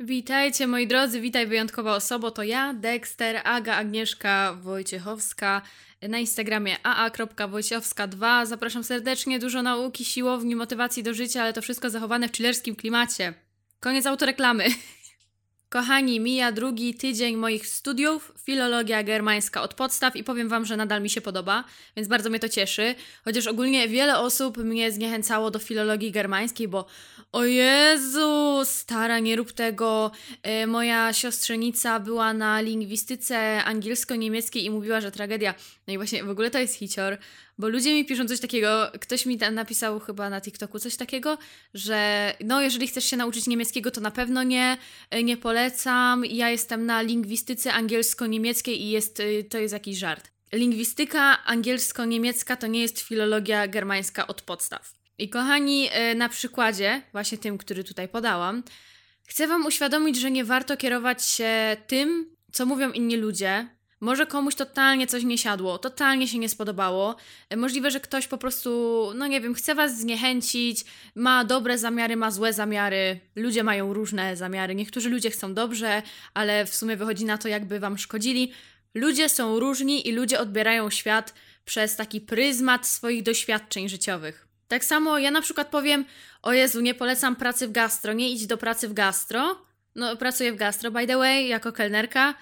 Witajcie moi drodzy, witaj wyjątkowa osoba, to ja, Dexter, Aga Agnieszka Wojciechowska, na Instagramie aa.wojciechowska2. Zapraszam serdecznie, dużo nauki, siłowni, motywacji do życia, ale to wszystko zachowane w chillerskim klimacie. Koniec autoreklamy. Kochani, mija drugi tydzień moich studiów, filologia germańska od podstaw i powiem Wam, że nadal mi się podoba, więc bardzo mnie to cieszy. Chociaż ogólnie wiele osób mnie zniechęcało do filologii germańskiej, bo o Jezu, stara, nie rób tego. E, moja siostrzenica była na lingwistyce angielsko-niemieckiej i mówiła, że tragedia. No i właśnie w ogóle to jest hicior, bo ludzie mi piszą coś takiego, ktoś mi napisał chyba na TikToku coś takiego, że no jeżeli chcesz się nauczyć niemieckiego, to na pewno nie, e, nie polecam. Ja jestem na lingwistyce angielsko-niemieckiej i jest, e, to jest jakiś żart. Lingwistyka angielsko-niemiecka to nie jest filologia germańska od podstaw. I kochani, e, na przykładzie, właśnie tym, który tutaj podałam, chcę Wam uświadomić, że nie warto kierować się tym, co mówią inni ludzie, może komuś totalnie coś nie siadło, totalnie się nie spodobało. E, możliwe, że ktoś po prostu, no nie wiem, chce was zniechęcić, ma dobre zamiary, ma złe zamiary. Ludzie mają różne zamiary. Niektórzy ludzie chcą dobrze, ale w sumie wychodzi na to, jakby wam szkodzili. Ludzie są różni i ludzie odbierają świat przez taki pryzmat swoich doświadczeń życiowych. Tak samo ja na przykład powiem, o Jezu, nie polecam pracy w gastro, nie idź do pracy w gastro. No, pracuję w gastro, by the way, jako kelnerka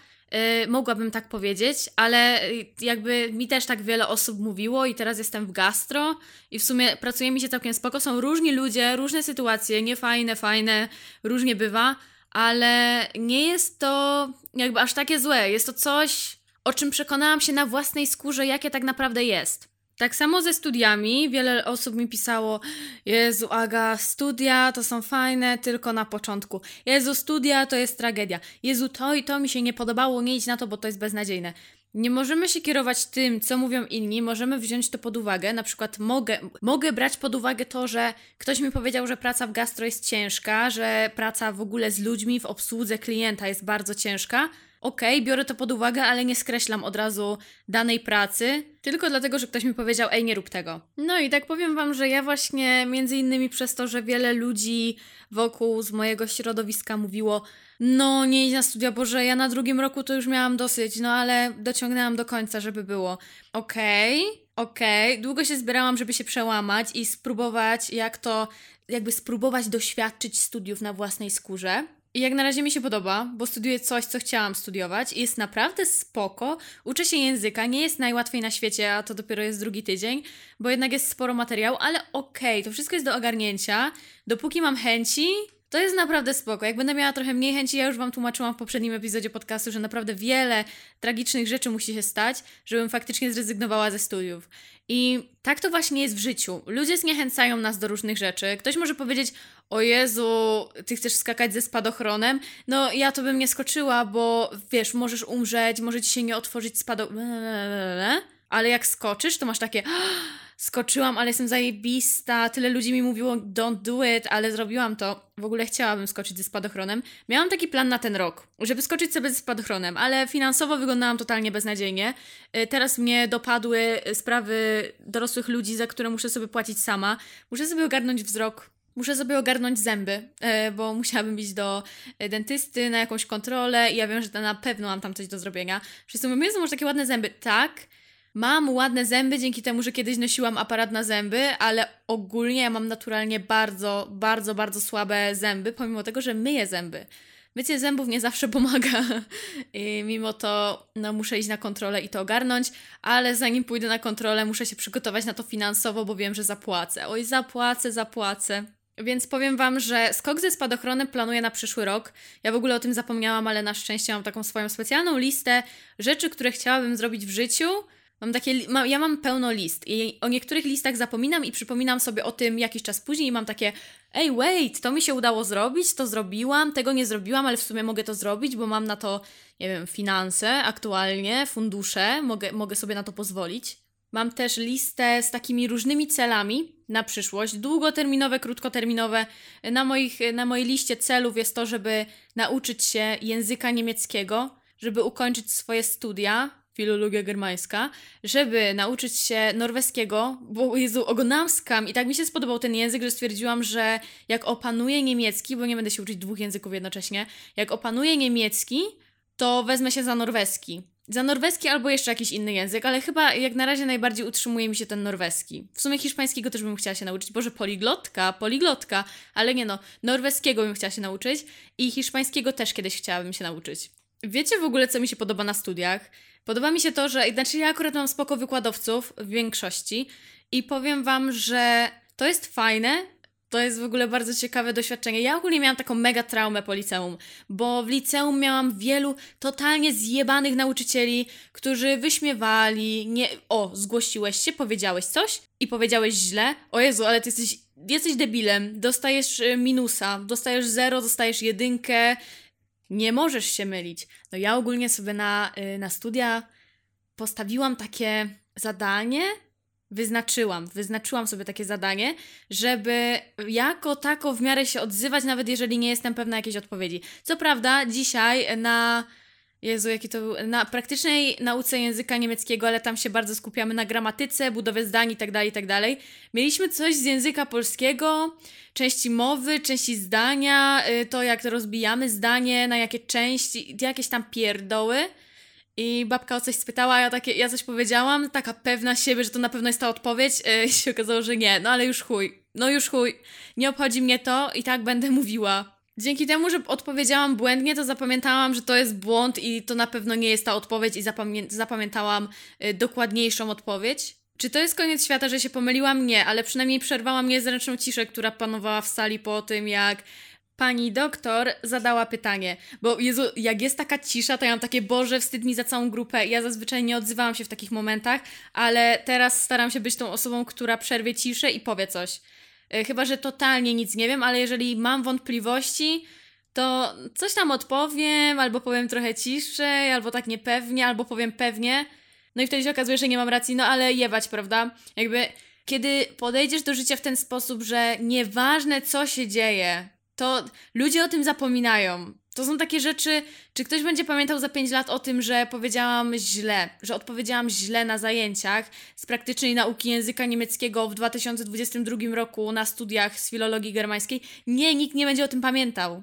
mogłabym tak powiedzieć, ale y, jakby mi też tak wiele osób mówiło i teraz jestem w gastro i w sumie pracuje mi się całkiem spoko. Są różni ludzie, różne sytuacje, niefajne, fajne, różnie bywa, ale nie jest to jakby aż takie złe. Jest to coś, o czym przekonałam się na własnej skórze, jakie tak naprawdę jest. Tak samo ze studiami. Wiele osób mi pisało: Jezu, Aga, studia to są fajne tylko na początku. Jezu, studia to jest tragedia. Jezu, to i to mi się nie podobało, nie idź na to, bo to jest beznadziejne. Nie możemy się kierować tym, co mówią inni, możemy wziąć to pod uwagę. Na przykład mogę, mogę brać pod uwagę to, że ktoś mi powiedział, że praca w gastro jest ciężka, że praca w ogóle z ludźmi w obsłudze klienta jest bardzo ciężka okay, biorę to pod uwagę, ale nie skreślam od razu danej pracy, tylko dlatego, że ktoś mi powiedział, ej, nie rób tego. No i tak powiem Wam, że ja właśnie między innymi przez to, że wiele ludzi wokół z mojego środowiska mówiło, no nie idź na studia, Boże, ja na drugim roku to już miałam dosyć, no ale dociągnęłam do końca, żeby było. Okej, okay, okej, okay. długo się zbierałam, żeby się przełamać i spróbować, jak to, jakby spróbować doświadczyć studiów na własnej skórze. I jak na razie mi się podoba, bo studiuję coś, co chciałam studiować i jest naprawdę spoko. Uczę się języka, nie jest najłatwiej na świecie, a to dopiero jest drugi tydzień, bo jednak jest sporo materiału, ale okej, okay, to wszystko jest do ogarnięcia. Dopóki mam chęci, to jest naprawdę spoko. Jak będę miała trochę mniej chęci, ja już Wam tłumaczyłam w poprzednim epizodzie podcastu, że naprawdę wiele tragicznych rzeczy musi się stać, żebym faktycznie zrezygnowała ze studiów. I tak to właśnie jest w życiu. Ludzie zniechęcają nas do różnych rzeczy. Ktoś może powiedzieć: O Jezu, ty chcesz skakać ze spadochronem? No, ja to bym nie skoczyła, bo wiesz, możesz umrzeć, może ci się nie otworzyć spadochron. Ale jak skoczysz, to masz takie skoczyłam, ale jestem zajebista, tyle ludzi mi mówiło don't do it, ale zrobiłam to. W ogóle chciałabym skoczyć ze spadochronem. Miałam taki plan na ten rok, żeby skoczyć sobie ze spadochronem, ale finansowo wyglądałam totalnie beznadziejnie. Y, teraz mnie dopadły sprawy dorosłych ludzi, za które muszę sobie płacić sama. Muszę sobie ogarnąć wzrok, muszę sobie ogarnąć zęby, y, bo musiałabym iść do y, dentysty na jakąś kontrolę i ja wiem, że na pewno mam tam coś do zrobienia. Wszyscy mówią, Jezu, masz takie ładne zęby. Tak, Mam ładne zęby dzięki temu, że kiedyś nosiłam aparat na zęby, ale ogólnie ja mam naturalnie bardzo, bardzo, bardzo słabe zęby, pomimo tego, że myję zęby. Mycie zębów nie zawsze pomaga. I mimo to no, muszę iść na kontrolę i to ogarnąć, ale zanim pójdę na kontrolę, muszę się przygotować na to finansowo, bo wiem, że zapłacę. Oj, zapłacę, zapłacę. Więc powiem Wam, że skok ze spadochronem planuję na przyszły rok. Ja w ogóle o tym zapomniałam, ale na szczęście mam taką swoją specjalną listę rzeczy, które chciałabym zrobić w życiu Mam takie, ma, ja mam pełno list i o niektórych listach zapominam i przypominam sobie o tym jakiś czas później i mam takie ej, wait, to mi się udało zrobić, to zrobiłam, tego nie zrobiłam, ale w sumie mogę to zrobić, bo mam na to, nie wiem, finanse aktualnie, fundusze, mogę, mogę sobie na to pozwolić. Mam też listę z takimi różnymi celami na przyszłość, długoterminowe, krótkoterminowe. Na, moich, na mojej liście celów jest to, żeby nauczyć się języka niemieckiego, żeby ukończyć swoje studia, filologia germańska, żeby nauczyć się norweskiego, bo Jezu, oglądałam skam i tak mi się spodobał ten język, że stwierdziłam, że jak opanuję niemiecki, bo nie będę się uczyć dwóch języków jednocześnie, jak opanuję niemiecki, to wezmę się za norweski. Za norweski albo jeszcze jakiś inny język, ale chyba jak na razie najbardziej utrzymuje mi się ten norweski. W sumie hiszpańskiego też bym chciała się nauczyć. Boże, poliglotka, poliglotka, ale nie no, norweskiego bym chciała się nauczyć i hiszpańskiego też kiedyś chciałabym się nauczyć. Wiecie w ogóle, co mi się podoba na studiach? Podoba mi się to, że, znaczy ja akurat mam spoko wykładowców w większości i powiem wam, że to jest fajne, to jest w ogóle bardzo ciekawe doświadczenie. Ja ogólnie miałam taką mega traumę po liceum, bo w liceum miałam wielu totalnie zjebanych nauczycieli, którzy wyśmiewali, nie... O, zgłosiłeś się, powiedziałeś coś i powiedziałeś źle. O Jezu, ale ty jesteś, jesteś debilem, dostajesz y, minusa, dostajesz zero, dostajesz jedynkę, nie możesz się mylić. No ja ogólnie sobie na, y, na studia postawiłam takie zadanie, wyznaczyłam, wyznaczyłam sobie takie zadanie, żeby jako tako w miarę się odzywać, nawet jeżeli nie jestem pewna jakiejś odpowiedzi. Co prawda, dzisiaj na. Jezu, jaki to był. Na praktycznej nauce języka niemieckiego, ale tam się bardzo skupiamy na gramatyce, budowie zdań tak. Tak Mieliśmy coś z języka polskiego, części mowy, części zdania, y, to jak rozbijamy zdanie, na jakie części, jakieś tam pierdoły. I babka o coś spytała, ja, takie, ja coś powiedziałam, taka pewna siebie, że to na pewno jest ta odpowiedź, yy, i się okazało, że nie. No ale już chuj, no już chuj, nie obchodzi mnie to i tak będę mówiła. Dzięki temu, że odpowiedziałam błędnie, to zapamiętałam, że to jest błąd i to na pewno nie jest ta odpowiedź i zapamię zapamiętałam yy, dokładniejszą odpowiedź. Czy to jest koniec świata, że się pomyliłam? Nie, ale przynajmniej przerwałam niezręczną ciszę, która panowała w sali po tym, jak pani doktor zadała pytanie, bo Jezu, jak jest taka cisza, to ja mam takie, Boże, wstyd mi za całą grupę. Ja zazwyczaj nie odzywałam się w takich momentach, ale teraz staram się być tą osobą, która przerwie ciszę i powie coś. E, chyba, że totalnie nic nie wiem, ale jeżeli mam wątpliwości, to coś tam odpowiem, albo powiem trochę ciszej, albo tak niepewnie, albo powiem pewnie. No i wtedy się okazuje, że nie mam racji, no ale jebać, prawda? Jakby kiedy podejdziesz do życia w ten sposób, że nieważne co się dzieje, to ludzie o tym zapominają. To są takie rzeczy, czy ktoś będzie pamiętał za 5 lat o tym, że powiedziałam źle, że odpowiedziałam źle na zajęciach z praktycznej nauki języka niemieckiego w 2022 roku na studiach z filologii germańskiej? Nie, nikt nie będzie o tym pamiętał.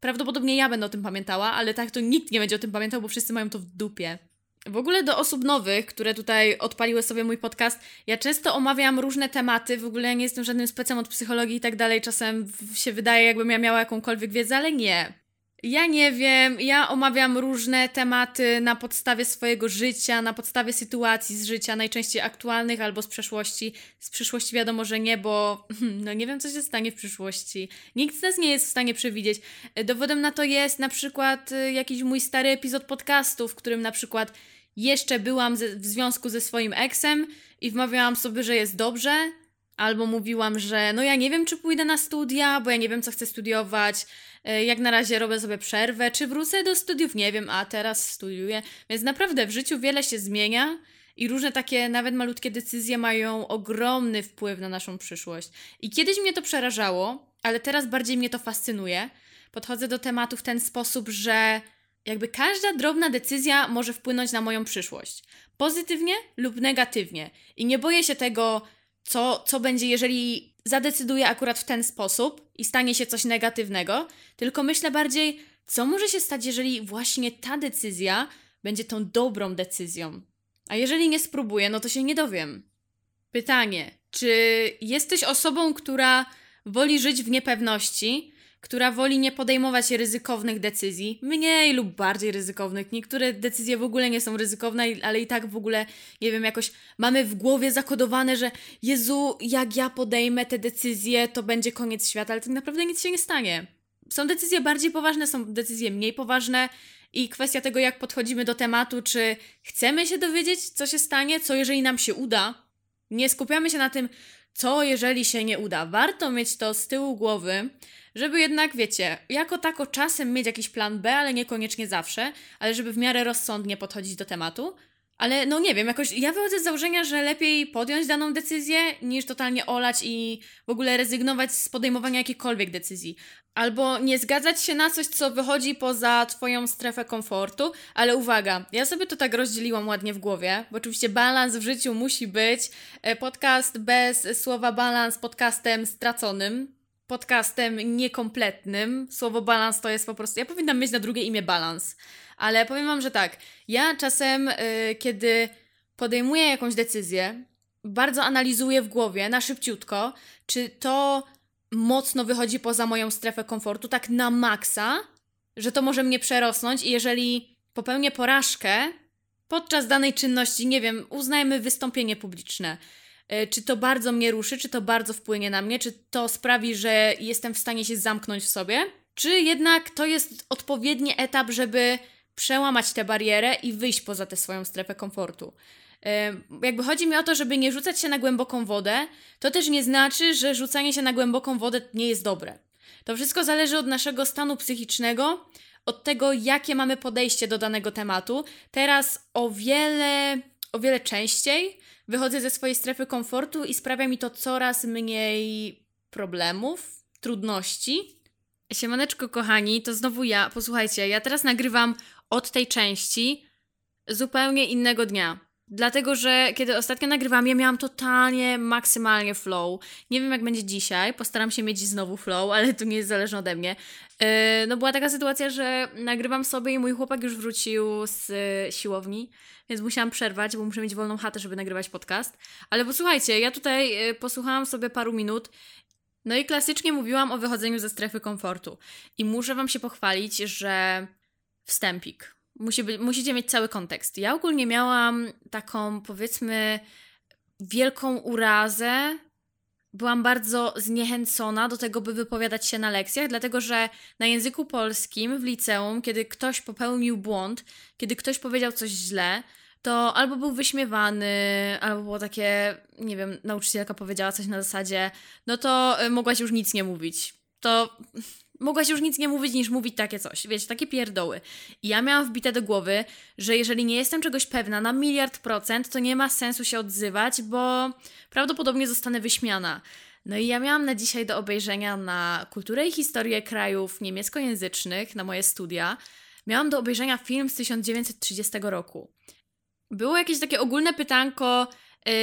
Prawdopodobnie ja będę o tym pamiętała, ale tak to nikt nie będzie o tym pamiętał, bo wszyscy mają to w dupie. W ogóle do osób nowych, które tutaj odpaliły sobie mój podcast, ja często omawiam różne tematy, w ogóle nie jestem żadnym specem od psychologii i tak dalej, czasem się wydaje, jakbym ja miała jakąkolwiek wiedzę, ale nie. Ja nie wiem, ja omawiam różne tematy na podstawie swojego życia, na podstawie sytuacji z życia, najczęściej aktualnych albo z przeszłości. Z przyszłości wiadomo, że nie, bo no nie wiem, co się stanie w przyszłości. Nikt z nas nie jest w stanie przewidzieć. Dowodem na to jest na przykład y, jakiś mój stary epizod podcastu, w którym na przykład jeszcze byłam ze, w związku ze swoim eksem i wmawiałam sobie, że jest dobrze, albo mówiłam, że no ja nie wiem, czy pójdę na studia, bo ja nie wiem, co chcę studiować. E, jak na razie robię sobie przerwę, czy wrócę do studiów, nie wiem, a teraz studiuję. Więc naprawdę w życiu wiele się zmienia i różne takie, nawet malutkie decyzje mają ogromny wpływ na naszą przyszłość. I kiedyś mnie to przerażało, ale teraz bardziej mnie to fascynuje. Podchodzę do tematu w ten sposób, że jakby każda drobna decyzja może wpłynąć na moją przyszłość. Pozytywnie lub negatywnie. I nie boję się tego, co, co będzie, jeżeli zadecyduję akurat w ten sposób i stanie się coś negatywnego, tylko myślę bardziej, co może się stać, jeżeli właśnie ta decyzja będzie tą dobrą decyzją. A jeżeli nie spróbuję, no to się nie dowiem. Pytanie: czy jesteś osobą, która woli żyć w niepewności, która woli nie podejmować ryzykownych decyzji, mniej lub bardziej ryzykownych. Niektóre decyzje w ogóle nie są ryzykowne, ale i tak w ogóle, nie wiem, jakoś mamy w głowie zakodowane, że Jezu, jak ja podejmę te decyzje, to będzie koniec świata, ale tak naprawdę nic się nie stanie. Są decyzje bardziej poważne, są decyzje mniej poważne i kwestia tego, jak podchodzimy do tematu, czy chcemy się dowiedzieć, co się stanie, co jeżeli nam się uda. Nie skupiamy się na tym, co jeżeli się nie uda. Warto mieć to z tyłu głowy, żeby jednak, wiecie, jako tako czasem mieć jakiś plan B, ale niekoniecznie zawsze, ale żeby w miarę rozsądnie podchodzić do tematu. Ale no nie wiem, jakoś ja wychodzę z założenia, że lepiej podjąć daną decyzję, niż totalnie olać i w ogóle rezygnować z podejmowania jakiejkolwiek decyzji. Albo nie zgadzać się na coś, co wychodzi poza Twoją strefę komfortu, ale uwaga, ja sobie to tak rozdzieliłam ładnie w głowie, bo oczywiście balans w życiu musi być. E, podcast bez słowa balans podcastem straconym, podcastem niekompletnym. Słowo balans to jest po prostu. Ja powinnam mieć na drugie imię balans. Ale powiem Wam, że tak. Ja czasem, yy, kiedy podejmuję jakąś decyzję, bardzo analizuję w głowie na szybciutko, czy to mocno wychodzi poza moją strefę komfortu, tak na maksa, że to może mnie przerosnąć i jeżeli popełnię porażkę podczas danej czynności, nie wiem, uznajmy wystąpienie publiczne, czy to bardzo mnie ruszy, czy to bardzo wpłynie na mnie, czy to sprawi, że jestem w stanie się zamknąć w sobie, czy jednak to jest odpowiedni etap, żeby przełamać tę barierę i wyjść poza tę swoją strefę komfortu. E, jakby chodzi mi o to, żeby nie rzucać się na głęboką wodę, to też nie znaczy, że rzucanie się na głęboką wodę nie jest dobre. To wszystko zależy od naszego stanu psychicznego, od tego, jakie mamy podejście do danego tematu. Teraz o wiele, o wiele częściej wychodzę ze swojej strefy komfortu i sprawia mi to coraz mniej problemów, trudności. Siemaneczko, kochani, to znowu ja. Posłuchajcie, ja teraz nagrywam od tej części zupełnie innego dnia. Dlatego, że kiedy ostatnio nagrywam, ja miałam totalnie, maksymalnie flow. Nie wiem, jak będzie dzisiaj. Postaram się mieć znowu flow, ale to nie jest zależne ode mnie. Yy, no, była taka sytuacja, że nagrywam sobie i mój chłopak już wrócił z yy, siłowni, więc musiałam przerwać, bo muszę mieć wolną chatę, żeby nagrywać podcast. Ale posłuchajcie, ja tutaj yy, posłuchałam sobie paru minut. No i klasycznie mówiłam o wychodzeniu ze strefy komfortu. I muszę Wam się pochwalić, że wstępik musi być, musicie mieć cały kontekst. Ja ogólnie miałam taką, powiedzmy, wielką urazę. Byłam bardzo zniechęcona do tego, by wypowiadać się na lekcjach, dlatego że na języku polskim w liceum, kiedy ktoś popełnił błąd, kiedy ktoś powiedział coś źle, to albo był wyśmiewany, albo było takie, nie wiem, nauczycielka powiedziała coś na zasadzie, no to y, mogłaś już nic nie mówić. To mogłaś już nic nie mówić niż mówić takie coś. Wiecie, takie pierdoły. I ja miałam wbite do głowy, że jeżeli nie jestem czegoś pewna na miliard procent, to nie ma sensu się odzywać, bo prawdopodobnie zostanę wyśmiana. No i ja miałam na dzisiaj do obejrzenia na kulturę i historię krajów niemieckojęzycznych, na moje studia. Miałam do obejrzenia film z 1930 roku. Było jakieś takie ogólne pytanko,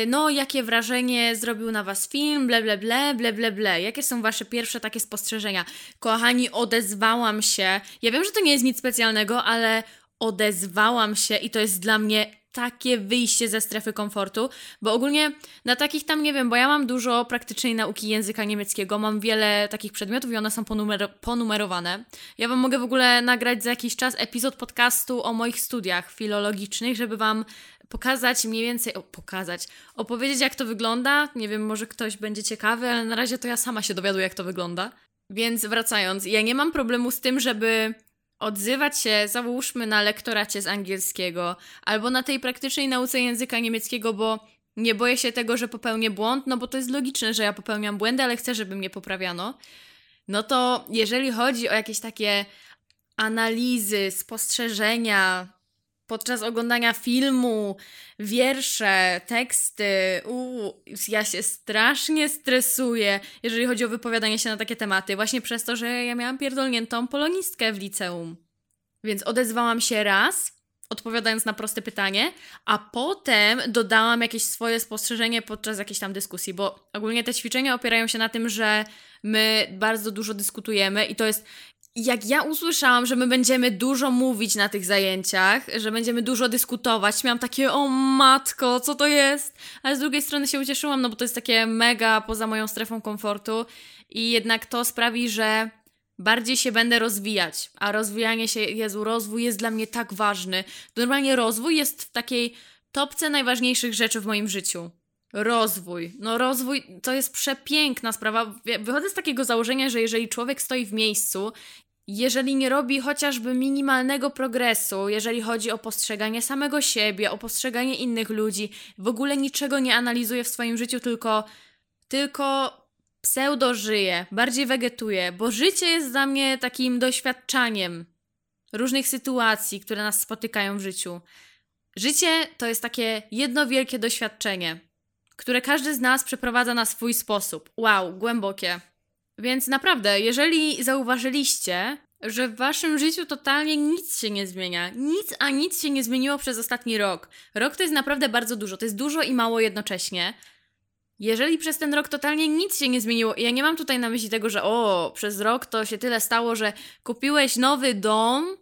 no, jakie wrażenie zrobił na was film, ble, ble, ble, ble, ble, ble. Jakie są wasze pierwsze takie spostrzeżenia? Kochani, odezwałam się. Ja wiem, że to nie jest nic specjalnego, ale odezwałam się i to jest dla mnie takie wyjście ze strefy komfortu, bo ogólnie na takich tam, nie wiem, bo ja mam dużo praktycznej nauki języka niemieckiego, mam wiele takich przedmiotów i one są ponumer ponumerowane. Ja Wam mogę w ogóle nagrać za jakiś czas epizod podcastu o moich studiach filologicznych, żeby Wam pokazać mniej więcej, o, pokazać, opowiedzieć jak to wygląda. Nie wiem, może ktoś będzie ciekawy, ale na razie to ja sama się dowiaduję jak to wygląda. Więc wracając, ja nie mam problemu z tym, żeby odzywać się, załóżmy, na lektoracie z angielskiego albo na tej praktycznej nauce języka niemieckiego, bo nie boję się tego, że popełnię błąd, no bo to jest logiczne, że ja popełniam błędy, ale chcę, żeby mnie poprawiano. No to jeżeli chodzi o jakieś takie analizy, spostrzeżenia, podczas oglądania filmu, wiersze, teksty. Uu, ja się strasznie stresuję, jeżeli chodzi o wypowiadanie się na takie tematy, właśnie przez to, że ja miałam pierdolniętą polonistkę w liceum. Więc odezwałam się raz, odpowiadając na proste pytanie, a potem dodałam jakieś swoje spostrzeżenie podczas jakiejś tam dyskusji, bo ogólnie te ćwiczenia opierają się na tym, że my bardzo dużo dyskutujemy i to jest jak ja usłyszałam, że my będziemy dużo mówić na tych zajęciach, że będziemy dużo dyskutować, miałam takie, o matko, co to jest? Ale z drugiej strony się ucieszyłam, no bo to jest takie mega poza moją strefą komfortu i jednak to sprawi, że bardziej się będę rozwijać, a rozwijanie się, Jezu, rozwój jest dla mnie tak ważny. Normalnie rozwój jest w takiej topce najważniejszych rzeczy w moim życiu. Rozwój. No rozwój to jest przepiękna sprawa. Wychodzę z takiego założenia, że jeżeli człowiek stoi w miejscu, jeżeli nie robi chociażby minimalnego progresu, jeżeli chodzi o postrzeganie samego siebie, o postrzeganie innych ludzi, w ogóle niczego nie analizuje w swoim życiu, tylko tylko pseudo żyje, bardziej wegetuje, bo życie jest dla mnie takim doświadczaniem różnych sytuacji, które nas spotykają w życiu. Życie to jest takie jedno wielkie doświadczenie, które każdy z nas przeprowadza na swój sposób. Wow, głębokie. Więc naprawdę, jeżeli zauważyliście, że w waszym życiu totalnie nic się nie zmienia, nic a nic się nie zmieniło przez ostatni rok. Rok to jest naprawdę bardzo dużo, to jest dużo i mało jednocześnie. Jeżeli przez ten rok totalnie nic się nie zmieniło, ja nie mam tutaj na myśli tego, że o, przez rok to się tyle stało, że kupiłeś nowy dom,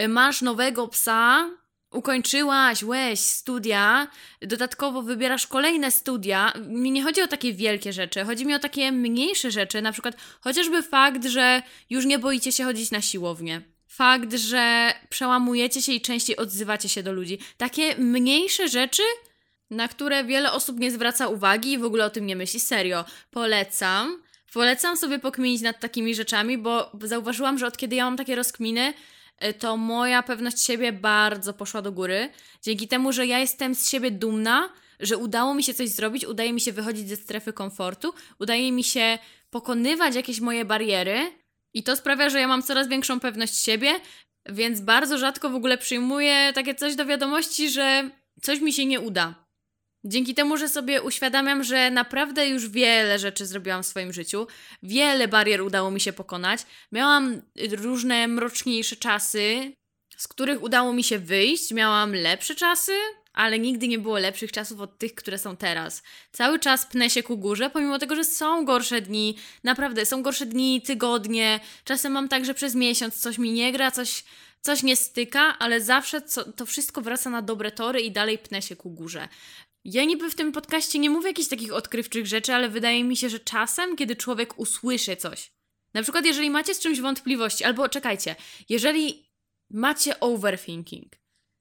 y, masz nowego psa, ukończyłaś, łeś studia, dodatkowo wybierasz kolejne studia. Mi nie chodzi o takie wielkie rzeczy, chodzi mi o takie mniejsze rzeczy, na przykład chociażby fakt, że już nie boicie się chodzić na siłownię. Fakt, że przełamujecie się i częściej odzywacie się do ludzi. Takie mniejsze rzeczy, na które wiele osób nie zwraca uwagi i w ogóle o tym nie myśli. Serio, polecam. Polecam sobie pokminić nad takimi rzeczami, bo zauważyłam, że od kiedy ja mam takie rozkminy, to moja pewność siebie bardzo poszła do góry. Dzięki temu, że ja jestem z siebie dumna, że udało mi się coś zrobić, udaje mi się wychodzić ze strefy komfortu, udaje mi się pokonywać jakieś moje bariery i to sprawia, że ja mam coraz większą pewność siebie, więc bardzo rzadko w ogóle przyjmuję takie coś do wiadomości, że coś mi się nie uda. Dzięki temu, że sobie uświadamiam, że naprawdę już wiele rzeczy zrobiłam w swoim życiu, wiele barier udało mi się pokonać. Miałam różne mroczniejsze czasy, z których udało mi się wyjść. Miałam lepsze czasy, ale nigdy nie było lepszych czasów od tych, które są teraz. Cały czas pnę się ku górze, pomimo tego, że są gorsze dni, naprawdę są gorsze dni, tygodnie. Czasem mam tak, że przez miesiąc coś mi nie gra, coś, coś nie styka, ale zawsze co, to wszystko wraca na dobre tory i dalej pnę się ku górze. Ja niby w tym podcaście nie mówię jakichś takich odkrywczych rzeczy, ale wydaje mi się, że czasem, kiedy człowiek usłyszy coś, na przykład jeżeli macie z czymś wątpliwości, albo czekajcie, jeżeli macie overthinking,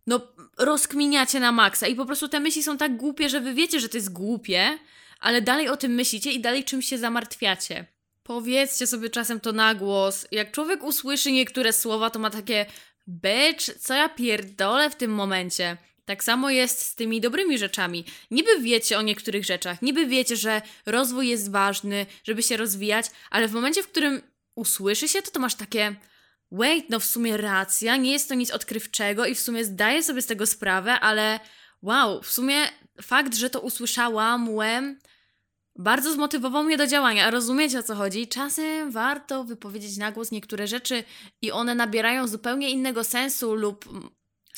no rozkminiacie na maksa i po prostu te myśli są tak głupie, że wy wiecie, że to jest głupie, ale dalej o tym myślicie i dalej czymś się zamartwiacie. Powiedzcie sobie czasem to na głos. Jak człowiek usłyszy niektóre słowa, to ma takie becz, co ja pierdolę w tym momencie. Tak samo jest z tymi dobrymi rzeczami. Niby wiecie o niektórych rzeczach, niby wiecie, że rozwój jest ważny, żeby się rozwijać, ale w momencie, w którym usłyszy się, to to masz takie wait, no w sumie racja, nie jest to nic odkrywczego i w sumie zdaję sobie z tego sprawę, ale wow, w sumie fakt, że to usłyszałam, łem, bardzo zmotywował mnie do działania. Rozumiecie o co chodzi? Czasem warto wypowiedzieć na głos niektóre rzeczy i one nabierają zupełnie innego sensu lub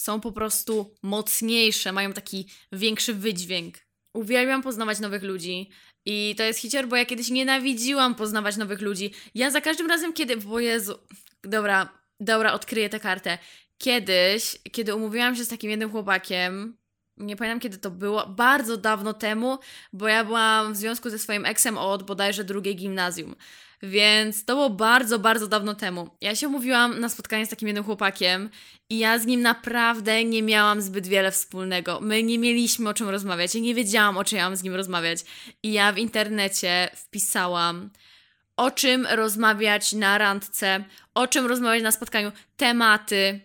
są po prostu mocniejsze, mają taki większy wydźwięk. Uwielbiam poznawać nowych ludzi. I to jest hicior, bo ja kiedyś nienawidziłam poznawać nowych ludzi. Ja za każdym razem, kiedy. Bo Jezu. Dobra, dobra, odkryję tę kartę. Kiedyś, kiedy umówiłam się z takim jednym chłopakiem, nie pamiętam kiedy to było, bardzo dawno temu, bo ja byłam w związku ze swoim eksem od bodajże drugiej gimnazjum. Więc to było bardzo, bardzo dawno temu. Ja się umówiłam na spotkanie z takim jednym chłopakiem i ja z nim naprawdę nie miałam zbyt wiele wspólnego. My nie mieliśmy o czym rozmawiać. Ja nie wiedziałam, o czym ja mam z nim rozmawiać. I ja w internecie wpisałam o czym rozmawiać na randce, o czym rozmawiać na spotkaniu, tematy.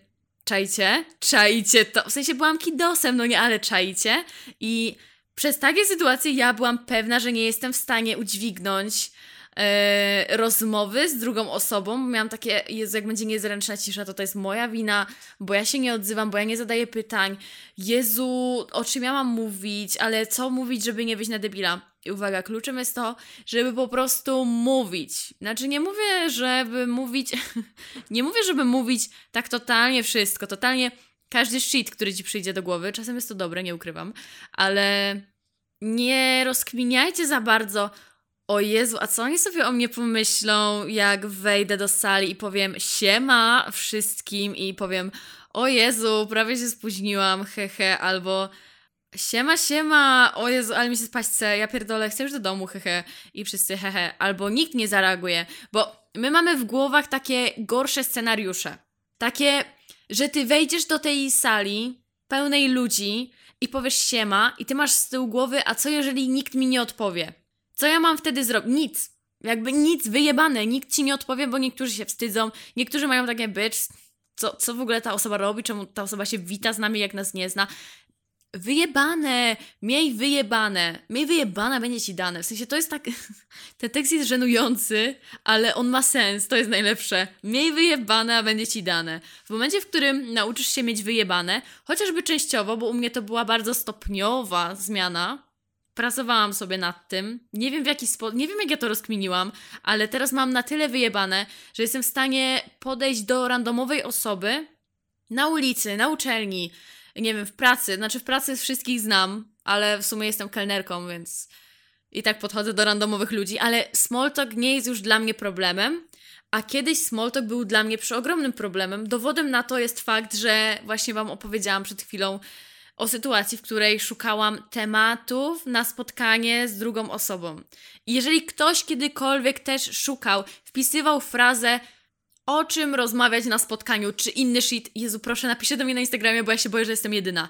Czajcie? Czajcie to. W sensie byłam kidosem, no nie, ale czajcie. I przez takie sytuacje ja byłam pewna, że nie jestem w stanie udźwignąć e, rozmowy z drugą osobą. Miałam takie, Jezu, jak będzie niezręczna cisza, to to jest moja wina, bo ja się nie odzywam, bo ja nie zadaję pytań. Jezu, o czym ja mam mówić, ale co mówić, żeby nie wyjść na debila? I uwaga, kluczem jest to, żeby po prostu mówić. Znaczy, nie mówię, żeby mówić, nie mówię, żeby mówić tak totalnie wszystko, totalnie każdy shit, który ci przyjdzie do głowy. Czasem jest to dobre, nie ukrywam, ale nie rozkminiajcie za bardzo o Jezu, a co oni sobie o mnie pomyślą, jak wejdę do sali i powiem siema wszystkim i powiem o Jezu, prawie się spóźniłam, hehe, albo siema, siema, o Jezu, ale mi się spać ja pierdolę, chcę już do domu, hehe, i wszyscy hehe, albo nikt nie zareaguje, bo my mamy w głowach takie gorsze scenariusze, takie, że ty wejdziesz do tej sali pełnej ludzi i powiesz siema i ty masz z tyłu głowy, a co jeżeli nikt mi nie odpowie? Co ja mam wtedy zrobić? Nic. Jakby nic, wyjebane, nikt ci nie odpowie, bo niektórzy się wstydzą, niektórzy mają takie bitch, co, co w ogóle ta osoba robi, czemu ta osoba się wita z nami, jak nas nie zna. Wyjebane! Miej wyjebane! Miej wyjebane będzie ci dane. W sensie to jest tak. Ten tekst jest żenujący, ale on ma sens, to jest najlepsze. Miej wyjebane, a będzie ci dane. W momencie, w którym nauczysz się mieć wyjebane, chociażby częściowo, bo u mnie to była bardzo stopniowa zmiana, pracowałam sobie nad tym. Nie wiem w jaki sposób, nie wiem jak ja to rozkminiłam, ale teraz mam na tyle wyjebane, że jestem w stanie podejść do randomowej osoby na ulicy, na uczelni, nie wiem, w pracy. Znaczy w pracy wszystkich znam, ale w sumie jestem kelnerką, więc i tak podchodzę do randomowych ludzi, ale small talk nie jest już dla mnie problemem. A kiedyś small talk był dla mnie przeogromnym problemem. Dowodem na to jest fakt, że właśnie Wam opowiedziałam przed chwilą o sytuacji, w której szukałam tematów na spotkanie z drugą osobą. I jeżeli ktoś kiedykolwiek też szukał, wpisywał frazę o czym rozmawiać na spotkaniu, czy inny shit, Jezu, proszę, napiszcie do mnie na Instagramie, bo ja się boję, że jestem jedyna.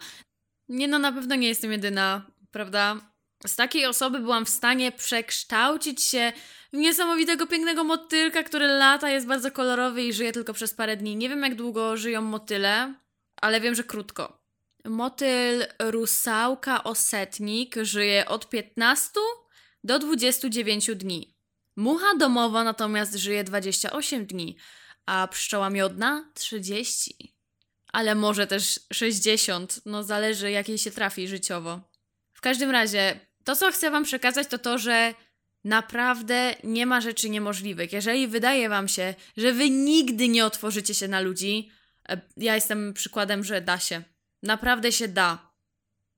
Nie no, na pewno nie jestem jedyna, prawda? Z takiej osoby byłam w stanie przekształcić się w niesamowitego, pięknego motylka, który lata, jest bardzo kolorowy i żyje tylko przez parę dni. Nie wiem, jak długo żyją motyle, ale wiem, że krótko. Motyl rusałka osetnik żyje od 15 do 29 dni. Mucha domowa natomiast żyje 28 dni, a pszczoła miodna 30. Ale może też 60, no zależy jakiej się trafi życiowo. W każdym razie, to co chcę Wam przekazać to to, że naprawdę nie ma rzeczy niemożliwych. Jeżeli wydaje Wam się, że Wy nigdy nie otworzycie się na ludzi, e, ja jestem przykładem, że da się. Naprawdę się da.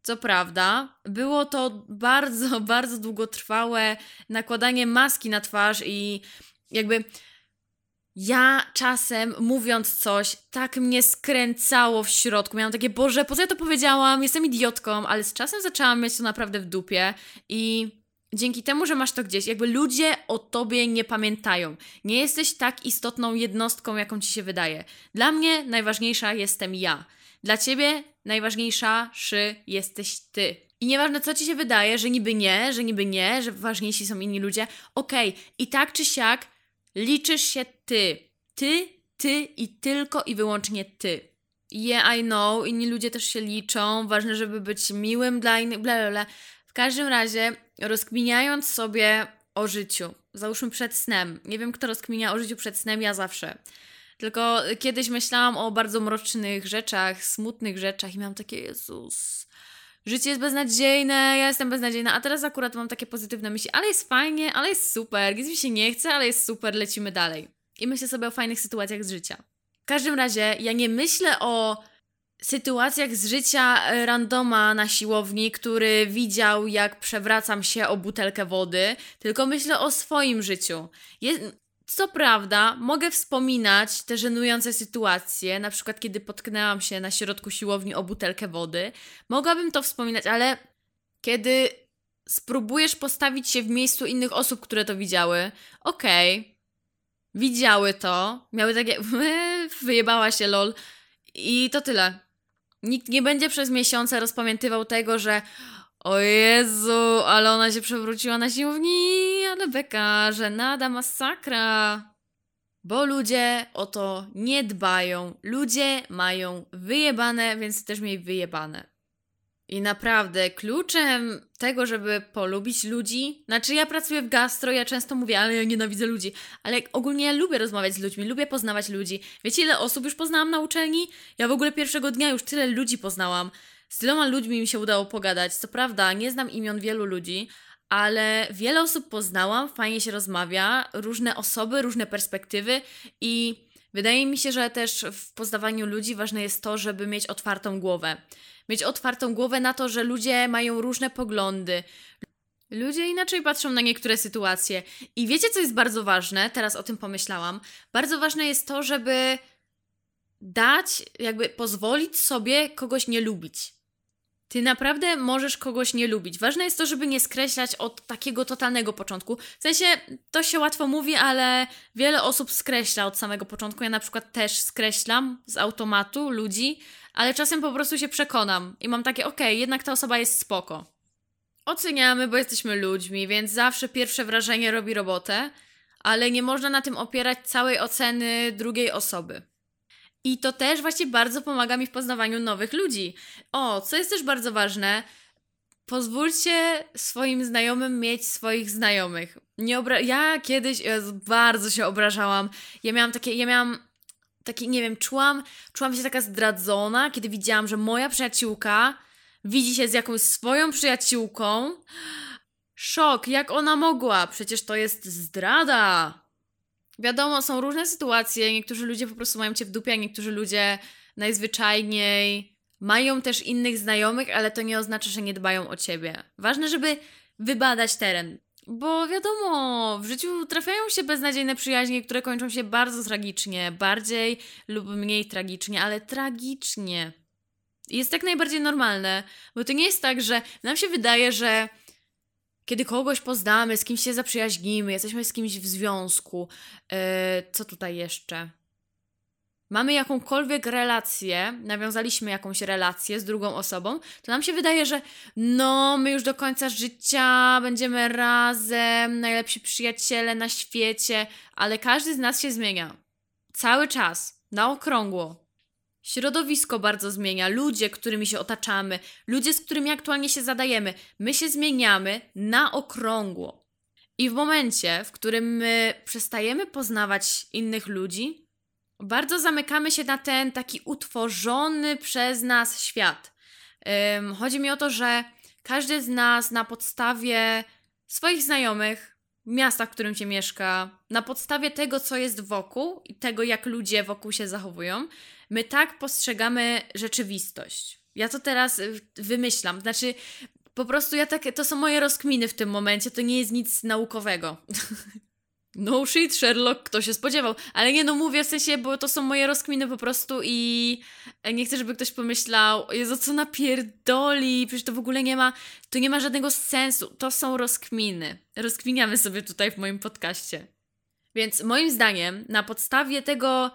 Co prawda, było to bardzo, bardzo długotrwałe nakładanie maski na twarz i jakby ja czasem mówiąc coś, tak mnie skręcało w środku. Miałam takie, Boże, po co ja to powiedziałam? Jestem idiotką, ale z czasem zaczęłam mieć to naprawdę w dupie i dzięki temu, że masz to gdzieś, jakby ludzie o tobie nie pamiętają. Nie jesteś tak istotną jednostką, jaką ci się wydaje. Dla mnie najważniejsza jestem ja. Dla ciebie najważniejsza szy jesteś ty. I nieważne, co ci się wydaje, że niby nie, że niby nie, że ważniejsi są inni ludzie, okej, okay, i tak czy siak liczysz się ty. Ty, ty i tylko i wyłącznie ty. Yeah, I know, inni ludzie też się liczą, ważne, żeby być miłym dla innych, bla, bla, bla. W każdym razie, rozkminiając sobie o życiu, załóżmy przed snem, nie wiem kto rozkminia o życiu przed snem, ja zawsze. Tylko kiedyś myślałam o bardzo mrocznych rzeczach, smutnych rzeczach i miałam takie, Jezus, życie jest beznadziejne, ja jestem beznadziejna, a teraz akurat mam takie pozytywne myśli, ale jest fajnie, ale jest super, nic mi się nie chce, ale jest super, lecimy dalej. I myślę sobie o fajnych sytuacjach z życia. W każdym razie, ja nie myślę o sytuacjach z życia randoma na siłowni, który widział, jak przewracam się o butelkę wody, tylko myślę o swoim życiu. Co prawda, mogę wspominać te żenujące sytuacje, na przykład kiedy potknęłam się na środku siłowni o butelkę wody. Mogłabym to wspominać, ale kiedy spróbujesz postawić się w miejscu innych osób, które to widziały, okej, okay, widziały to, miały takie, wyjebała się lol i to tyle. Nikt nie będzie przez miesiące rozpamiętywał tego, że o Jezu, ale ona się przewróciła na siłowni, ale beka, że nada masakra. Bo ludzie o to nie dbają. Ludzie mają wyjebane, więc też miej wyjebane. I naprawdę kluczem tego, żeby polubić ludzi, znaczy ja pracuję w gastro, ja często mówię, ale ja nienawidzę ludzi, ale ogólnie ja lubię rozmawiać z ludźmi, lubię poznawać ludzi. Wiecie ile osób już poznałam na uczelni? Ja w ogóle pierwszego dnia już tyle ludzi poznałam. Z tyloma ludźmi mi się udało pogadać. Co prawda, nie znam imion wielu ludzi, ale wiele osób poznałam, fajnie się rozmawia, różne osoby, różne perspektywy i wydaje mi się, że też w poznawaniu ludzi ważne jest to, żeby mieć otwartą głowę. Mieć otwartą głowę na to, że ludzie mają różne poglądy. Ludzie inaczej patrzą na niektóre sytuacje. I wiecie, co jest bardzo ważne? Teraz o tym pomyślałam. Bardzo ważne jest to, żeby dać, jakby pozwolić sobie kogoś nie lubić. Ty naprawdę możesz kogoś nie lubić. Ważne jest to, żeby nie skreślać od takiego totalnego początku. W sensie to się łatwo mówi, ale wiele osób skreśla od samego początku. Ja na przykład też skreślam z automatu ludzi, ale czasem po prostu się przekonam i mam takie, okej, okay, jednak ta osoba jest spoko. Oceniamy, bo jesteśmy ludźmi, więc zawsze pierwsze wrażenie robi robotę, ale nie można na tym opierać całej oceny drugiej osoby. I to też właśnie bardzo pomaga mi w poznawaniu nowych ludzi. O, co jest też bardzo ważne, pozwólcie swoim znajomym mieć swoich znajomych. Nie obra- ja kiedyś bardzo się obrażałam. Ja miałam takie, ja miałam taki, nie wiem, czułam, czułam się taka zdradzona, kiedy widziałam, że moja przyjaciółka widzi się z jakąś swoją przyjaciółką. Szok, jak ona mogła? Przecież to jest zdrada. Wiadomo, są różne sytuacje. Niektórzy ludzie po prostu mają cię w dupie, a niektórzy ludzie najzwyczajniej mają też innych znajomych, ale to nie oznacza, że nie dbają o ciebie. Ważne, żeby wybadać teren. Bo wiadomo, w życiu trafiają się beznadziejne przyjaźnie, które kończą się bardzo tragicznie, bardziej lub mniej tragicznie, ale tragicznie. Jest tak najbardziej normalne, bo to nie jest tak, że nam się wydaje, że kiedy kogoś poznamy, z kimś się zaprzyjaźnimy, jesteśmy z kimś w związku, yy, co tutaj jeszcze? Mamy jakąkolwiek relację, nawiązaliśmy jakąś relację z drugą osobą, to nam się wydaje, że no, my już do końca życia będziemy razem, najlepsi przyjaciele na świecie, ale każdy z nas się zmienia. Cały czas, na okrągło. Środowisko bardzo zmienia, ludzie, którymi się otaczamy, ludzie, z którymi aktualnie się zadajemy. My się zmieniamy na okrągło. I w momencie, w którym my przestajemy poznawać innych ludzi, bardzo zamykamy się na ten taki utworzony przez nas świat. chodzi mi o to, że każdy z nas na podstawie swoich znajomych, miasta, w którym się mieszka, na podstawie tego, co jest wokół i tego, jak ludzie wokół się zachowują, my tak postrzegamy rzeczywistość. Ja to teraz y, wymyślam. Znaczy, po prostu ja tak, to są moje rozkminy w tym momencie, to nie jest nic naukowego. No shit, Sherlock, kto się spodziewał. Ale nie no, mówię w sensie, bo to są moje rozkminy po prostu i nie chcę, żeby ktoś pomyślał, Jezu, co napierdoli, przecież to w ogóle nie ma, to nie ma żadnego sensu. To są rozkminy. Rozkminiamy sobie tutaj w moim podcaście. Więc moim zdaniem, na podstawie tego, e,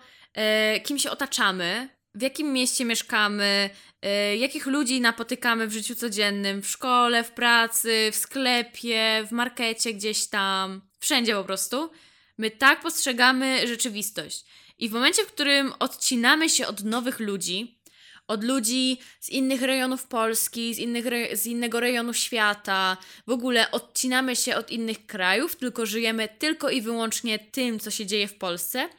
kim się otaczamy, w jakim mieście mieszkamy, e, jakich ludzi napotykamy w życiu codziennym, w szkole, w pracy, w sklepie, w markecie gdzieś tam, wszędzie po prostu, my tak postrzegamy rzeczywistość. I w momencie, w którym odcinamy się od nowych ludzi, od ludzi z innych rejonów Polski, z, innych z innego rejonu świata, w ogóle odcinamy się od innych krajów, tylko żyjemy tylko i wyłącznie tym, co się dzieje w Polsce,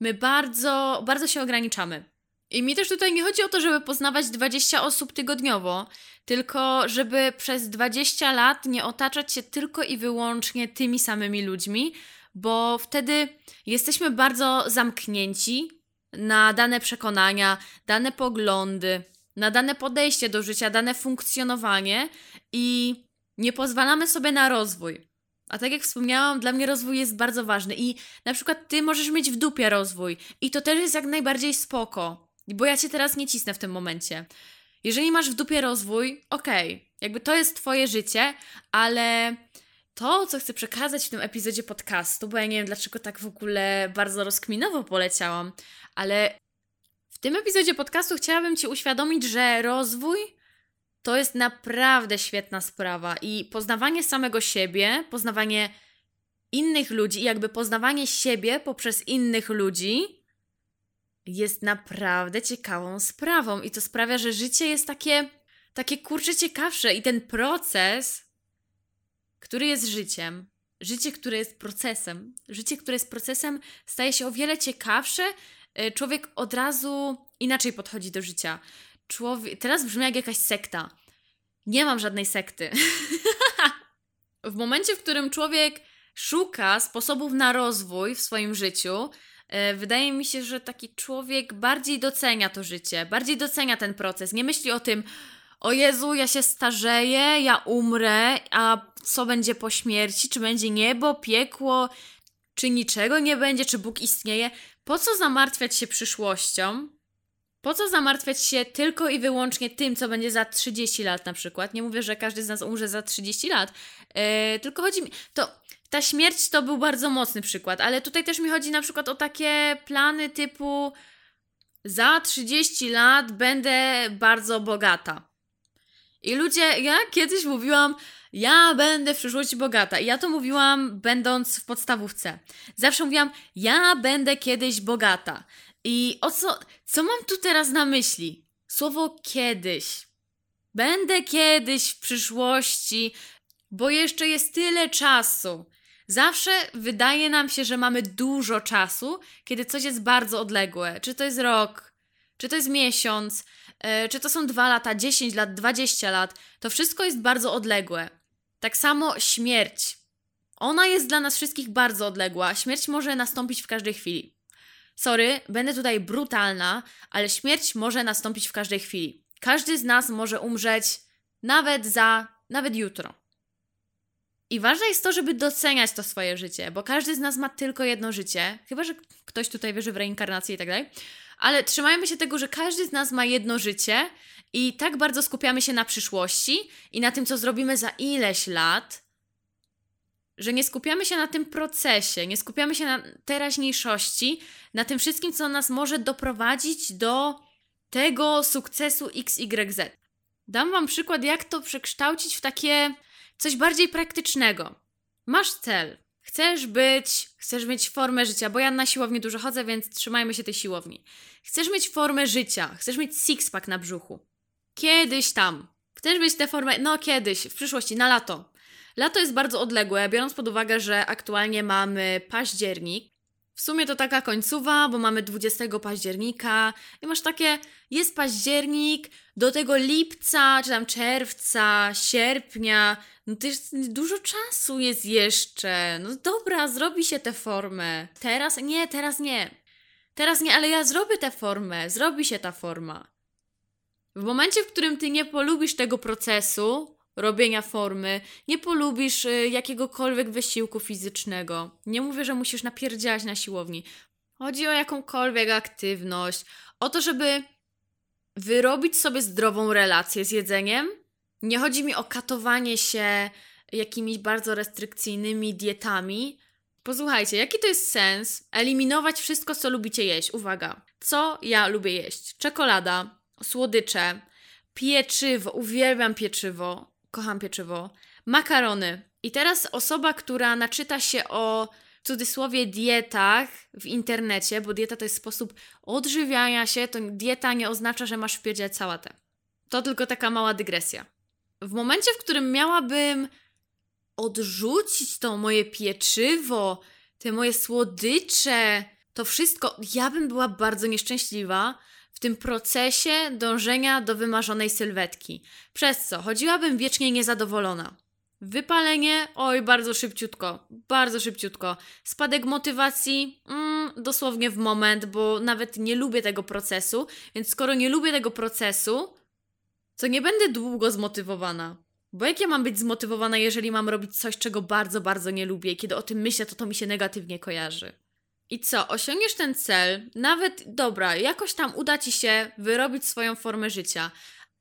my bardzo, bardzo się ograniczamy. I mi też tutaj nie chodzi o to, żeby poznawać 20 osób tygodniowo, tylko żeby przez 20 lat nie otaczać się tylko i wyłącznie tymi samymi ludźmi, bo wtedy jesteśmy bardzo zamknięci na dane przekonania, dane poglądy, na dane podejście do życia, dane funkcjonowanie i nie pozwalamy sobie na rozwój. A tak jak wspomniałam, dla mnie rozwój jest bardzo ważny i na przykład ty możesz mieć w dupie rozwój i to też jest jak najbardziej spoko. Bo ja cię teraz nie cisnę w tym momencie. Jeżeli masz w dupie rozwój, okej, okay, jakby to jest twoje życie, ale to, co chcę przekazać w tym epizodzie podcastu, bo ja nie wiem, dlaczego tak w ogóle bardzo rozkminowo poleciałam, ale w tym epizodzie podcastu chciałabym Ci uświadomić, że rozwój to jest naprawdę świetna sprawa i poznawanie samego siebie, poznawanie innych ludzi i jakby poznawanie siebie poprzez innych ludzi jest naprawdę ciekawą sprawą i to sprawia, że życie jest takie, takie kurcze ciekawsze i ten proces, który jest życiem, życie, które jest procesem, życie, które jest procesem, staje się o wiele ciekawsze. E, człowiek od razu inaczej podchodzi do życia. Człowiek, teraz brzmi jak jakaś sekta. Nie mam żadnej sekty. w momencie, w którym człowiek szuka sposobów na rozwój w swoim życiu, E, wydaje mi się, że taki człowiek bardziej docenia to życie, bardziej docenia ten proces. Nie myśli o tym, o Jezu, ja się starzeję, ja umrę, a co będzie po śmierci? Czy będzie niebo, piekło, czy niczego nie będzie, czy Bóg istnieje? Po co zamartwiać się przyszłością? Po co zamartwiać się tylko i wyłącznie tym, co będzie za 30 lat na przykład? Nie mówię, że każdy z nas umrze za 30 lat, yy, tylko chodzi mi. To ta śmierć to był bardzo mocny przykład, ale tutaj też mi chodzi na przykład o takie plany typu za 30 lat będę bardzo bogata. I ludzie, ja kiedyś mówiłam, ja będę w przyszłości bogata. I ja to mówiłam będąc w podstawówce. Zawsze mówiłam, ja będę kiedyś bogata. I o co, co mam tu teraz na myśli? Słowo kiedyś. Będę kiedyś w przyszłości, bo jeszcze jest tyle czasu. Zawsze wydaje nam się, że mamy dużo czasu, kiedy coś jest bardzo odległe. Czy to jest rok, czy to jest miesiąc, yy, czy to są dwa lata, 10 lat, 20 lat. To wszystko jest bardzo odległe. Tak samo śmierć. Ona jest dla nas wszystkich bardzo odległa. Śmierć może nastąpić w każdej chwili. Sorry, będę tutaj brutalna, ale śmierć może nastąpić w każdej chwili. Każdy z nas może umrzeć nawet za, nawet jutro. I ważne jest to, żeby doceniać to swoje życie, bo każdy z nas ma tylko jedno życie, chyba że ktoś tutaj wierzy w reinkarnację i tak dalej. Ale trzymajmy się tego, że każdy z nas ma jedno życie i tak bardzo skupiamy się na przyszłości i na tym, co zrobimy za ileś lat, że nie skupiamy się na tym procesie, nie skupiamy się na teraźniejszości, na tym wszystkim, co nas może doprowadzić do tego sukcesu XYZ. Dam Wam przykład, jak to przekształcić w takie coś bardziej praktycznego. Masz cel, chcesz być, chcesz mieć formę życia, bo ja na siłowni dużo chodzę, więc trzymajmy się tej siłowni. Chcesz mieć formę życia, chcesz mieć six-pack na brzuchu. Kiedyś tam. Chcesz mieć tę formę, no kiedyś, w przyszłości, na lato. Lato jest bardzo odległe, biorąc pod uwagę, że aktualnie mamy październik. W sumie to taka końcowa, bo mamy 20 października i masz takie, jest październik, do tego lipca, czy tam czerwca, sierpnia, no to jest dużo czasu jest jeszcze. No dobra, zrobi się tę formę. Teraz? Nie, teraz nie. Teraz nie, ale ja zrobię tę formę, zrobi się ta forma. W momencie, w którym ty nie polubisz tego procesu, robienia formy, nie polubisz y, jakiegokolwiek wysiłku fizycznego. Nie mówię, że musisz napierdziać na siłowni. Chodzi o jakąkolwiek aktywność, o to, żeby wyrobić sobie zdrową relację z jedzeniem. Nie chodzi mi o katowanie się jakimiś bardzo restrykcyjnymi dietami. Posłuchajcie, jaki to jest sens eliminować wszystko, co lubicie jeść? Uwaga, co ja lubię jeść? Czekolada, słodycze, pieczywo, uwielbiam pieczywo, kocham pieczywo, makarony. I teraz osoba, która naczyta się o w cudzysłowie dietach w internecie, bo dieta to jest sposób odżywiania się, to dieta nie oznacza, że masz wpierdziać sałatę. To tylko taka mała dygresja. W momencie, w którym miałabym odrzucić to moje pieczywo, te moje słodycze, to wszystko, ja bym była bardzo nieszczęśliwa, w tym procesie dążenia do wymarzonej sylwetki. Przez co chodziłabym wiecznie niezadowolona. Wypalenie, oj, bardzo szybciutko, bardzo szybciutko. Spadek motywacji, mm, dosłownie w moment, bo nawet nie lubię tego procesu, więc skoro nie lubię tego procesu, to nie będę długo zmotywowana. Bo jak ja mam być zmotywowana, jeżeli mam robić coś, czego bardzo, bardzo nie lubię kiedy o tym myślę, to to mi się negatywnie kojarzy. I co, osiągniesz ten cel, nawet dobra, jakoś tam uda ci się wyrobić swoją formę życia,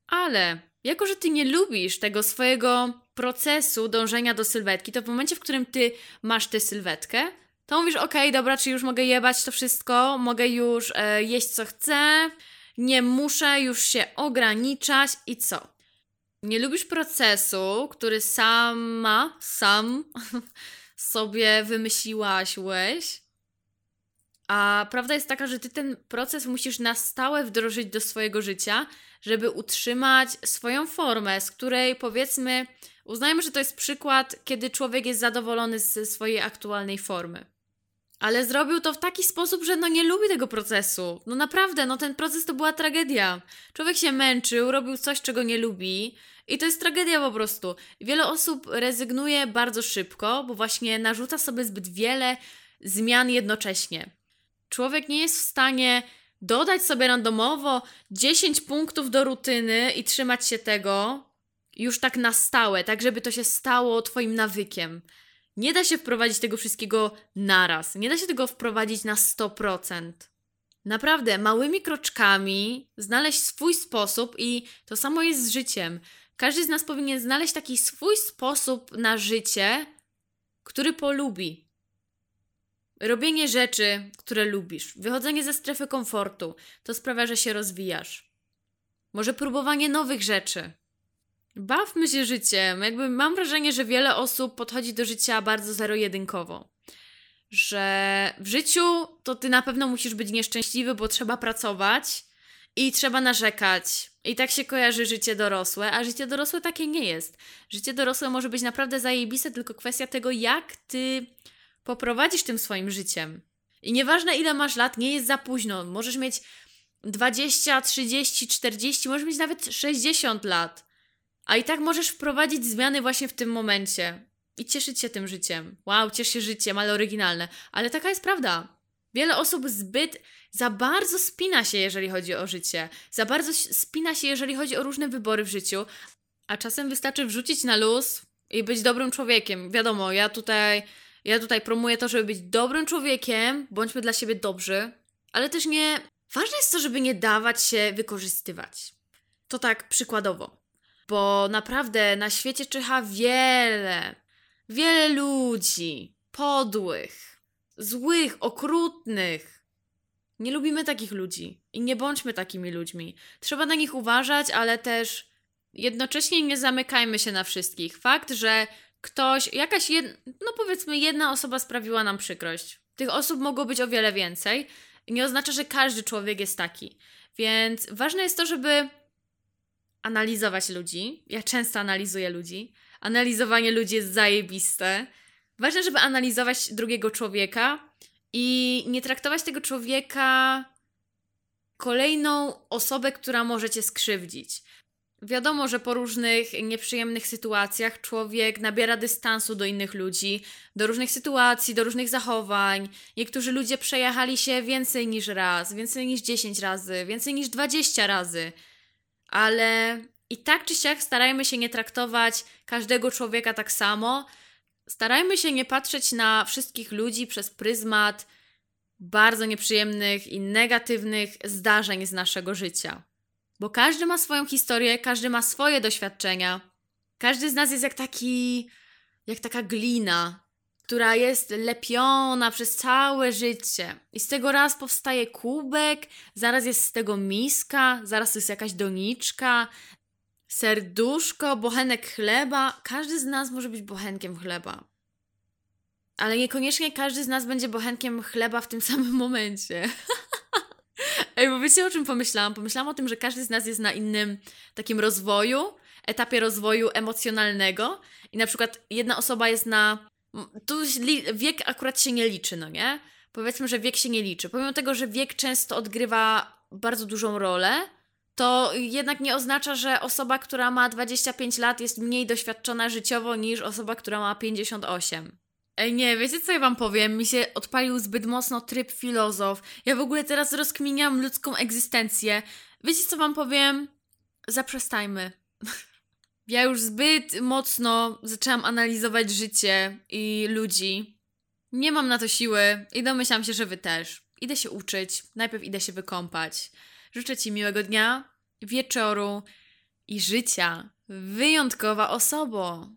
ale jako, że ty nie lubisz tego swojego procesu dążenia do sylwetki, to w momencie, w którym ty masz tę sylwetkę, to mówisz, okej, okay, dobra, czy już mogę jebać to wszystko, mogę już e, jeść co chcę, nie muszę już się ograniczać. I co? Nie lubisz procesu, który sama, sam sobie wymyśliłaś, łeś, a prawda jest taka, że ty ten proces musisz na stałe wdrożyć do swojego życia, żeby utrzymać swoją formę, z której powiedzmy, uznajmy, że to jest przykład, kiedy człowiek jest zadowolony ze swojej aktualnej formy. Ale zrobił to w taki sposób, że no nie lubi tego procesu. No naprawdę, no ten proces to była tragedia. Człowiek się męczył, robił coś, czego nie lubi i to jest tragedia po prostu. Wiele osób rezygnuje bardzo szybko, bo właśnie narzuca sobie zbyt wiele zmian jednocześnie człowiek nie jest w stanie dodać sobie randomowo 10 punktów do rutyny i trzymać się tego już tak na stałe, tak żeby to się stało Twoim nawykiem. Nie da się wprowadzić tego wszystkiego naraz. Nie da się tego wprowadzić na 100%. Naprawdę, małymi kroczkami znaleźć swój sposób i to samo jest z życiem. Każdy z nas powinien znaleźć taki swój sposób na życie, który polubi, Robienie rzeczy, które lubisz, wychodzenie ze strefy komfortu, to sprawia, że się rozwijasz. Może próbowanie nowych rzeczy. Bawmy się życiem. Jakby mam wrażenie, że wiele osób podchodzi do życia bardzo zero-jedynkowo. że w życiu to ty na pewno musisz być nieszczęśliwy, bo trzeba pracować i trzeba narzekać. I tak się kojarzy życie dorosłe, a życie dorosłe takie nie jest. Życie dorosłe może być naprawdę zajebiste, tylko kwestia tego, jak ty poprowadzisz tym swoim życiem. I nieważne ile masz lat, nie jest za późno. Możesz mieć 20, 30, 40, możesz mieć nawet 60 lat. A i tak możesz wprowadzić zmiany właśnie w tym momencie i cieszyć się tym życiem. Wow, ciesz się życiem, ale oryginalne. Ale taka jest prawda. Wiele osób zbyt za bardzo spina się, jeżeli chodzi o życie. Za bardzo spina się, jeżeli chodzi o różne wybory w życiu. A czasem wystarczy wrzucić na luz i być dobrym człowiekiem. Wiadomo, ja tutaj, ja tutaj promuję to, żeby być dobrym człowiekiem, bądźmy dla siebie dobrzy, ale też nie. Ważne jest to, żeby nie dawać się wykorzystywać. To tak przykładowo. Bo naprawdę na świecie czyha wiele, wiele ludzi podłych, złych, okrutnych. Nie lubimy takich ludzi i nie bądźmy takimi ludźmi. Trzeba na nich uważać, ale też jednocześnie nie zamykajmy się na wszystkich. Fakt, że ktoś, jakaś, jed, no powiedzmy, jedna osoba sprawiła nam przykrość. Tych osób mogło być o wiele więcej. Nie oznacza, że każdy człowiek jest taki. Więc ważne jest to, żeby analizować ludzi. Ja często analizuję ludzi. Analizowanie ludzi jest zajebiste. Ważne, żeby analizować drugiego człowieka i nie traktować tego człowieka kolejną osobę, która może cię skrzywdzić. Wiadomo, że po różnych nieprzyjemnych sytuacjach człowiek nabiera dystansu do innych ludzi, do różnych sytuacji, do różnych zachowań. Niektórzy ludzie przejechali się więcej niż raz, więcej niż 10 razy, więcej niż 20 razy ale i tak czy siak starajmy się nie traktować każdego człowieka tak samo. Starajmy się nie patrzeć na wszystkich ludzi przez pryzmat bardzo nieprzyjemnych i negatywnych zdarzeń z naszego życia. Bo każdy ma swoją historię, każdy ma swoje doświadczenia. Każdy z nas jest jak taki, jak taka glina, która jest lepiona przez całe życie. I z tego raz powstaje kubek, zaraz jest z tego miska, zaraz jest jakaś doniczka, serduszko, bochenek chleba. Każdy z nas może być bochenkiem chleba. Ale niekoniecznie każdy z nas będzie bochenkiem chleba w tym samym momencie. Ej, bo wiecie o czym pomyślałam? Pomyślałam o tym, że każdy z nas jest na innym takim rozwoju, etapie rozwoju emocjonalnego. I na przykład jedna osoba jest na tu wiek akurat się nie liczy, no nie? Powiedzmy, że wiek się nie liczy. Pomimo tego, że wiek często odgrywa bardzo dużą rolę, to jednak nie oznacza, że osoba, która ma 25 lat jest mniej doświadczona życiowo niż osoba, która ma 58. Ej, nie, wiecie co ja wam powiem? Mi się odpalił zbyt mocno tryb filozof. Ja w ogóle teraz rozkminiam ludzką egzystencję. Wiecie co wam powiem? Zaprzestajmy. Ja już zbyt mocno zaczęłam analizować życie i ludzi. Nie mam na to siły i domyślam się, że wy też. Idę się uczyć, najpierw idę się wykąpać. Życzę ci miłego dnia, wieczoru i życia. Wyjątkowa osobo.